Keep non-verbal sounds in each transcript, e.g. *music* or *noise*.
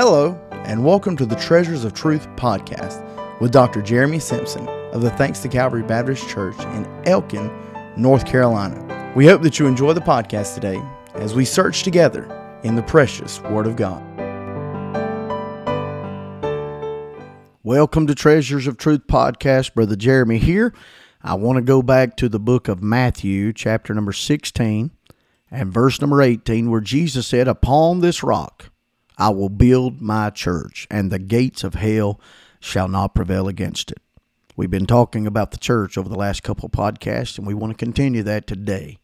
Hello, and welcome to the Treasures of Truth podcast with Dr. Jeremy Simpson of the Thanks to Calvary Baptist Church in Elkin, North Carolina. We hope that you enjoy the podcast today as we search together in the precious Word of God. Welcome to Treasures of Truth podcast. Brother Jeremy here. I want to go back to the book of Matthew, chapter number 16, and verse number 18, where Jesus said, Upon this rock, I will build my church, and the gates of hell shall not prevail against it. We've been talking about the church over the last couple podcasts, and we want to continue that today.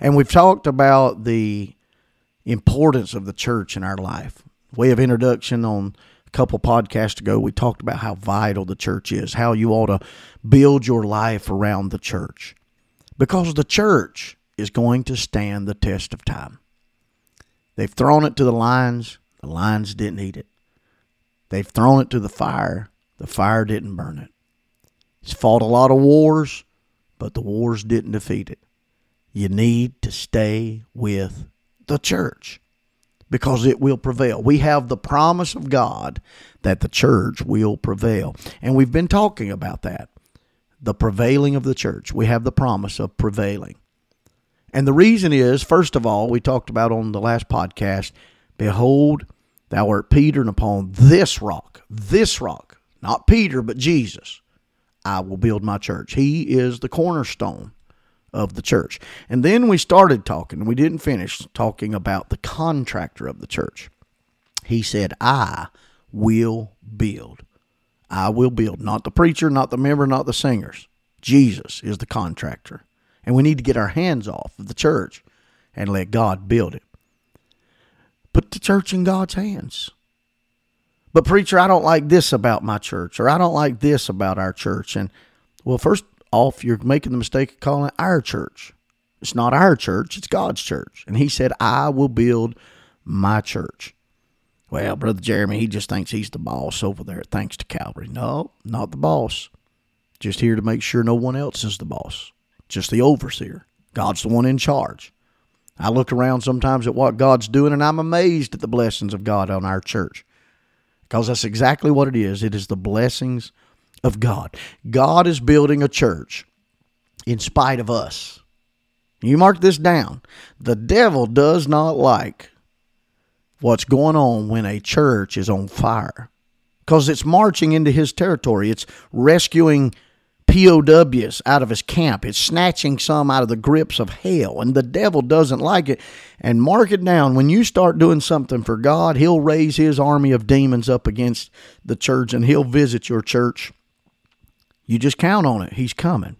And we've talked about the importance of the church in our life. Way of introduction on a couple podcasts ago, we talked about how vital the church is, how you ought to build your life around the church. Because the church is going to stand the test of time. They've thrown it to the lions, the lions didn't eat it. They've thrown it to the fire. The fire didn't burn it. It's fought a lot of wars, but the wars didn't defeat it. You need to stay with the church because it will prevail. We have the promise of God that the church will prevail. And we've been talking about that the prevailing of the church. We have the promise of prevailing. And the reason is, first of all, we talked about on the last podcast Behold, thou art Peter, and upon this rock, this rock, not Peter, but Jesus, I will build my church. He is the cornerstone of the church. And then we started talking, we didn't finish talking about the contractor of the church. He said, I will build. I will build. Not the preacher, not the member, not the singers. Jesus is the contractor. And we need to get our hands off of the church and let God build it. Put the church in God's hands. But, preacher, I don't like this about my church, or I don't like this about our church. And, well, first off, you're making the mistake of calling it our church. It's not our church, it's God's church. And He said, I will build my church. Well, Brother Jeremy, he just thinks he's the boss over there thanks to Calvary. No, not the boss. Just here to make sure no one else is the boss, just the overseer. God's the one in charge. I look around sometimes at what God's doing and I'm amazed at the blessings of God on our church. Because that's exactly what it is. It is the blessings of God. God is building a church in spite of us. You mark this down. The devil does not like what's going on when a church is on fire because it's marching into his territory. It's rescuing POWs out of his camp. It's snatching some out of the grips of hell, and the devil doesn't like it. And mark it down when you start doing something for God, he'll raise his army of demons up against the church and he'll visit your church. You just count on it. He's coming.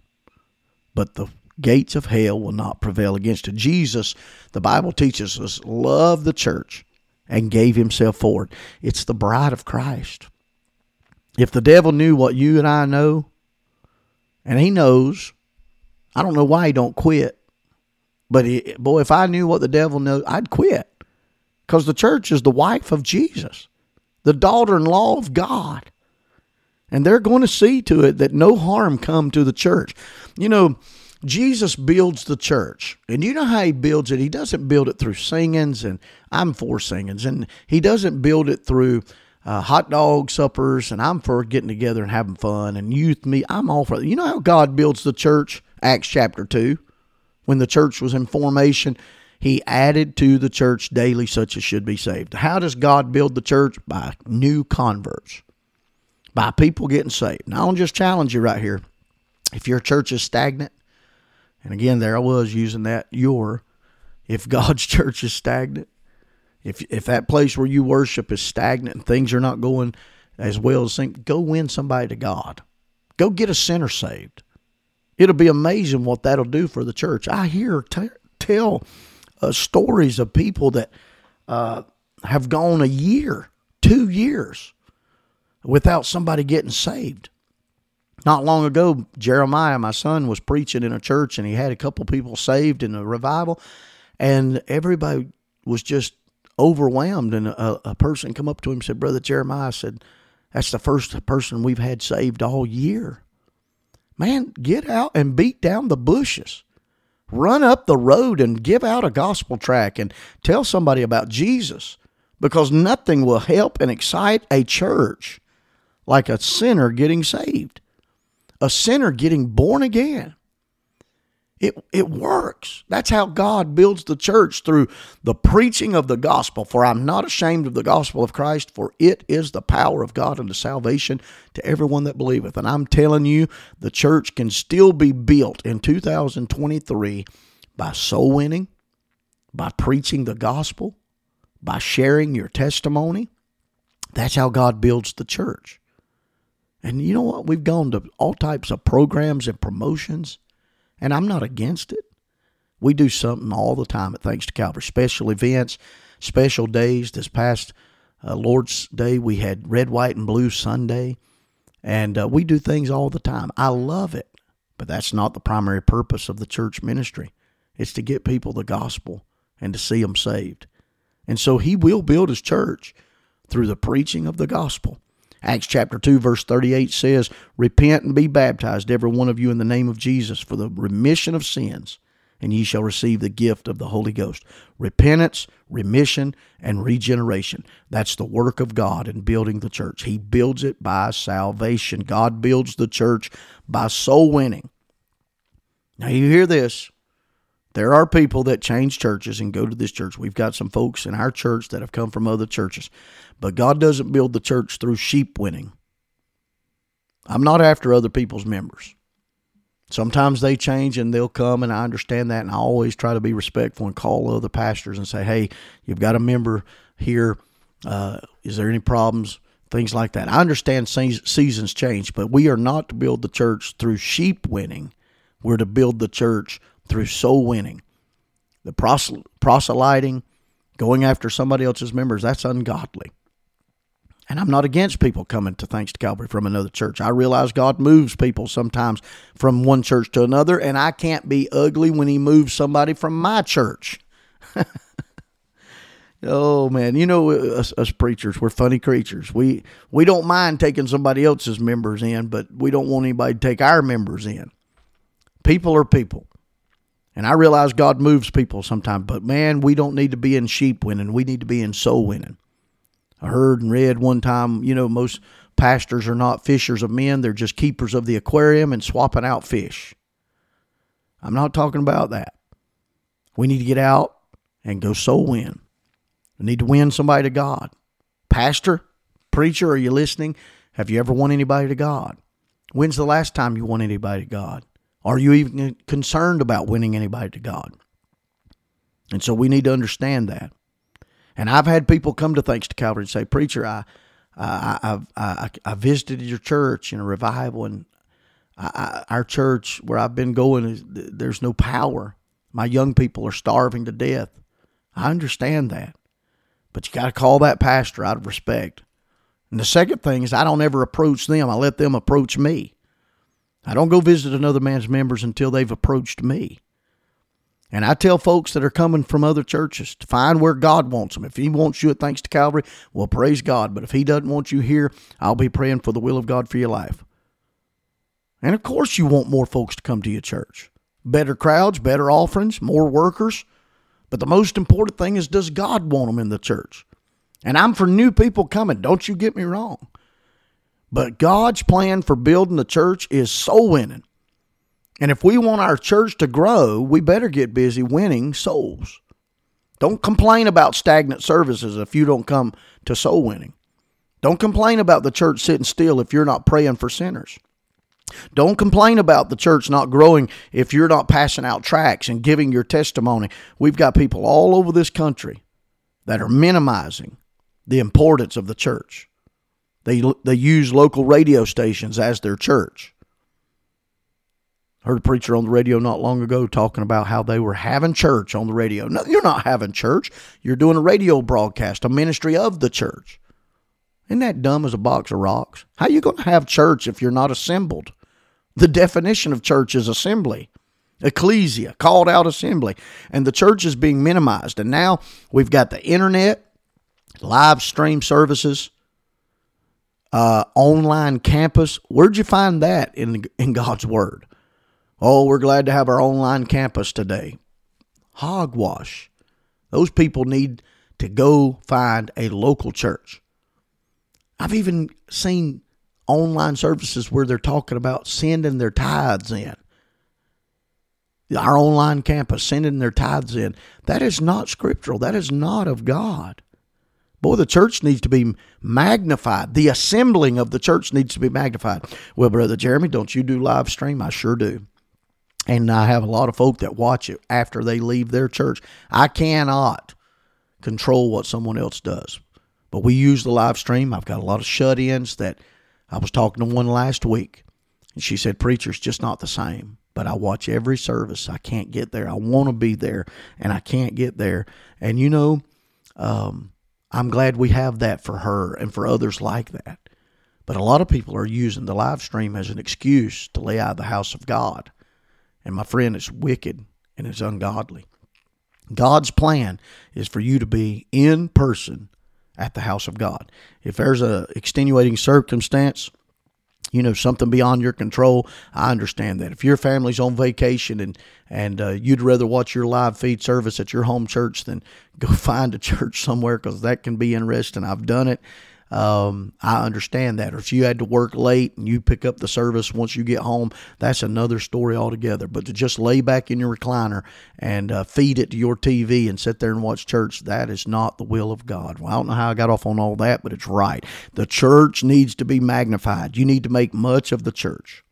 But the gates of hell will not prevail against it. Jesus, the Bible teaches us, loved the church and gave himself for it. It's the bride of Christ. If the devil knew what you and I know, and he knows. I don't know why he don't quit, but he, boy, if I knew what the devil knows, I'd quit, because the church is the wife of Jesus, the daughter-in-law of God, and they're going to see to it that no harm come to the church. You know, Jesus builds the church, and you know how he builds it. He doesn't build it through singings, and I'm for singings, and he doesn't build it through uh, hot dog suppers, and I'm for getting together and having fun and youth meet. I'm all for. You know how God builds the church? Acts chapter 2. When the church was in formation, he added to the church daily such as should be saved. How does God build the church? By new converts, by people getting saved. Now, I'll just challenge you right here. If your church is stagnant, and again, there I was using that your, if God's *laughs* church is stagnant, if if that place where you worship is stagnant and things are not going as well as think, go win somebody to God. Go get a sinner saved. It'll be amazing what that'll do for the church. I hear t- tell uh, stories of people that uh, have gone a year, two years without somebody getting saved. Not long ago, Jeremiah, my son, was preaching in a church and he had a couple people saved in a revival, and everybody was just overwhelmed. And a, a person come up to him and said, Brother Jeremiah said, That's the first person we've had saved all year. Man, get out and beat down the bushes. Run up the road and give out a gospel track and tell somebody about Jesus. because nothing will help and excite a church like a sinner getting saved, a sinner getting born again. It, it works. That's how God builds the church through the preaching of the gospel. For I'm not ashamed of the gospel of Christ, for it is the power of God unto salvation to everyone that believeth. And I'm telling you, the church can still be built in 2023 by soul winning, by preaching the gospel, by sharing your testimony. That's how God builds the church. And you know what? We've gone to all types of programs and promotions, and I'm not against it. We do something all the time at Thanks to Calvary, special events, special days. This past uh, Lord's Day, we had Red, White, and Blue Sunday, and uh, we do things all the time. I love it, but that's not the primary purpose of the church ministry. It's to get people the gospel and to see them saved. And so he will build his church through the preaching of the gospel. Acts chapter 2, verse 38 says, Repent and be baptized, every one of you, in the name of Jesus, for the remission of sins, and ye shall receive the gift of the Holy Ghost. Repentance, remission, and regeneration. That's the work of God in building the church. He builds it by salvation. God builds the church by soul winning. Now, you hear this. There are people that change churches and go to this church. We've got some folks in our church that have come from other churches. But God doesn't build the church through sheep winning. I'm not after other people's members. Sometimes they change and they'll come, and I understand that. And I always try to be respectful and call other pastors and say, hey, you've got a member here. Uh, is there any problems? Things like that. I understand seasons change, but we are not to build the church through sheep winning. We're to build the church through soul winning. The proselyting, going after somebody else's members, that's ungodly. And I'm not against people coming to Thanks to Calvary from another church. I realize God moves people sometimes from one church to another, and I can't be ugly when He moves somebody from my church. *laughs* oh man, you know us, us, preachers, we're funny creatures. We we don't mind taking somebody else's members in, but we don't want anybody to take our members in. People are people. And I realize God moves people sometimes, but man, we don't need to be in sheep winning. We need to be in soul winning. I heard and read one time, you know, most pastors are not fishers of men, they're just keepers of the aquarium and swapping out fish. I'm not talking about that. We need to get out and go soul win. We need to win somebody to God. Pastor, preacher, are you listening? Have you ever won anybody to God? When's the last time you won anybody to God? Are you even concerned about winning anybody to God? And so we need to understand that. And I've had people come to Thanks to Calvary and say, Preacher, I, I, I, I, I visited your church in a revival, and I, our church where I've been going, there's no power. My young people are starving to death. I understand that. But you got to call that pastor out of respect. And the second thing is, I don't ever approach them, I let them approach me. I don't go visit another man's members until they've approached me. And I tell folks that are coming from other churches to find where God wants them. If He wants you at Thanks to Calvary, well, praise God. But if He doesn't want you here, I'll be praying for the will of God for your life. And of course, you want more folks to come to your church. Better crowds, better offerings, more workers. But the most important thing is, does God want them in the church? And I'm for new people coming. Don't you get me wrong. But God's plan for building the church is soul winning. And if we want our church to grow, we better get busy winning souls. Don't complain about stagnant services if you don't come to soul winning. Don't complain about the church sitting still if you're not praying for sinners. Don't complain about the church not growing if you're not passing out tracts and giving your testimony. We've got people all over this country that are minimizing the importance of the church. They, they use local radio stations as their church. Heard a preacher on the radio not long ago talking about how they were having church on the radio. No, you're not having church. You're doing a radio broadcast, a ministry of the church. Isn't that dumb as a box of rocks? How you going to have church if you're not assembled? The definition of church is assembly, ecclesia, called out assembly. And the church is being minimized. And now we've got the internet, live stream services, uh, online campus. Where'd you find that in in God's Word? Oh, we're glad to have our online campus today. Hogwash. Those people need to go find a local church. I've even seen online services where they're talking about sending their tithes in. Our online campus sending their tithes in. That is not scriptural. That is not of God. Boy, the church needs to be magnified. The assembling of the church needs to be magnified. Well, Brother Jeremy, don't you do live stream? I sure do. And I have a lot of folk that watch it after they leave their church. I cannot control what someone else does. But we use the live stream. I've got a lot of shut ins that I was talking to one last week, and she said, Preacher's just not the same. But I watch every service. I can't get there. I want to be there, and I can't get there. And you know, um, I'm glad we have that for her and for others like that. But a lot of people are using the live stream as an excuse to lay out the house of God. And my friend, it's wicked and it's ungodly. God's plan is for you to be in person at the house of God. If there's a extenuating circumstance, you know something beyond your control. I understand that. If your family's on vacation and and uh, you'd rather watch your live feed service at your home church than go *laughs* find a church somewhere because that can be interesting. I've done it um, I understand that. Or if you had to work late and you pick up the service once you get home, that's another story altogether. But to just lay back in your recliner and uh, feed it to your TV and sit there and watch church, that is not the will of God. Well, I don't know how I got off on all that, but it's right. The church needs to be magnified. You need to make much of the church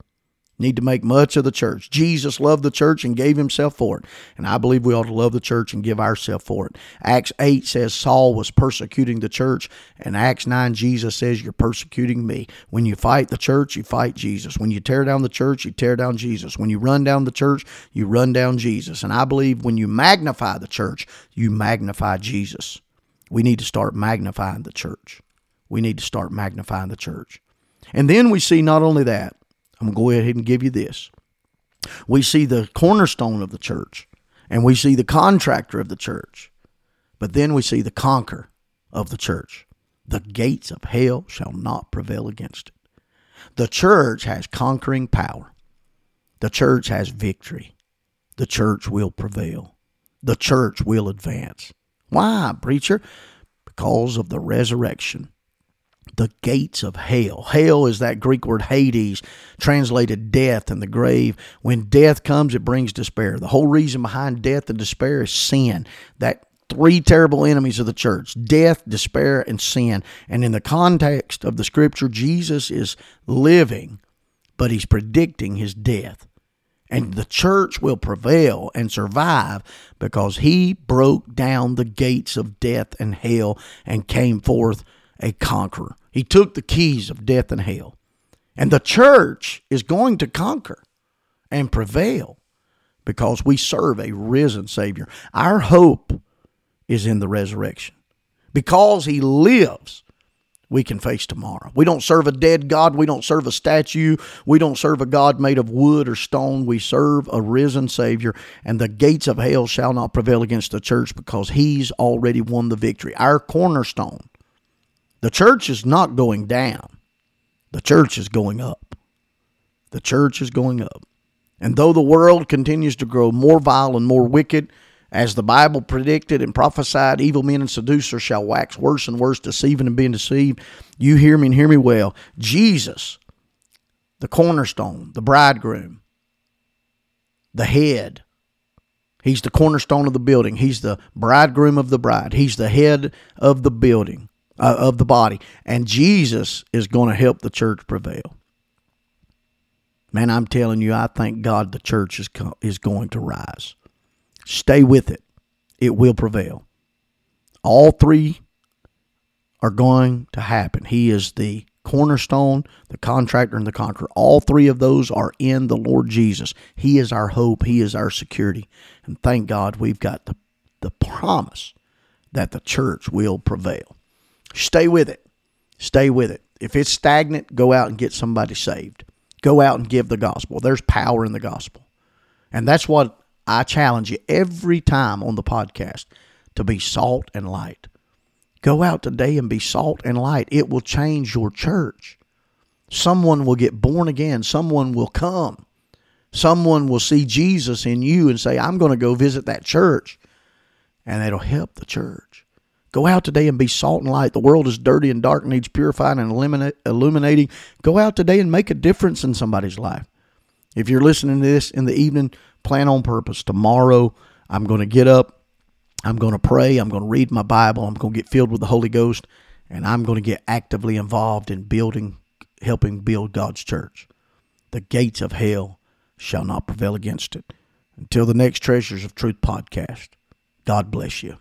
need to make much of the church. Jesus loved the church and gave himself for it. And I believe we ought to love the church and give ourselves for it. Acts 8 says Saul was persecuting the church. And Acts 9, Jesus says, You're persecuting me. When you fight the church, you fight Jesus. When you tear down the church, you tear down Jesus. When you run down the church, you run down Jesus. And I believe when you magnify the church, you magnify Jesus. We need to start magnifying the church. We need to start magnifying the church. And then we see not only that, I'm going to go ahead and give you this. We see the cornerstone of the church, and we see the contractor of the church, but then we see the conqueror of the church. The gates of hell shall not prevail against it. The church has conquering power. The church has victory. The church will prevail. The church will advance. Why, preacher? Because of the resurrection the gates of hell. Hell is that Greek word Hades, translated death and the grave. When death comes, it brings despair. The whole reason behind death and despair is sin. That three terrible enemies of the church death, despair, and sin. And in the context of the scripture, Jesus is living, but he's predicting his death. And the church will prevail and survive because he broke down the gates of death and hell and came forth a conqueror. He took the keys of death and hell. And the church is going to conquer and prevail because we serve a risen Savior. Our hope is in the resurrection. Because He lives, we can face tomorrow. We don't serve a dead God. We don't serve a statue. We don't serve a God made of wood or stone. We serve a risen Savior, and the gates of hell shall not prevail against the church because He's already won the victory. Our cornerstone the church is not going down, the church is going up. The church is going up. And though the world continues to grow more vile and more wicked, as the Bible predicted and prophesied, evil men and seducers shall wax worse and worse, deceiving and being deceived. You hear me and hear me well. Jesus, the cornerstone, the bridegroom, the head, He's the cornerstone of the building. He's the bridegroom of the bride. He's the head of the building uh, of the body. And Jesus is going to help the church prevail. Man, I'm telling you, I thank God the church is, co- is going to rise. Stay with it, it will prevail. All three are going to happen. He is the cornerstone, the contractor, and the conqueror. All three of those are in the Lord Jesus. He is our hope, He is our security. And thank God we've got the, the promise that the church will prevail. Stay with it. Stay with it. If it's stagnant, go out and get somebody saved. Go out and give the gospel. There's power in the gospel. And that's what I challenge you every time on the podcast to be salt and light. Go out today and be salt and light. It will change your church. Someone will get born again. Someone will come. Someone will see Jesus in you and say, I'm going to go visit that church. And it'll help the church. Go out today and be salt and light. The world is dirty and dark, needs purifying and illuminating. Go out today and make a difference in somebody's life. If you're listening to this in the evening, plan on purpose. Tomorrow, I'm going to get up. I'm going to pray. I'm going to read my Bible. I'm going to get filled with the Holy Ghost. And I'm going to get actively involved in building, helping build God's church. The gates of hell shall not prevail against it. Until the next Treasures of Truth podcast, God bless you.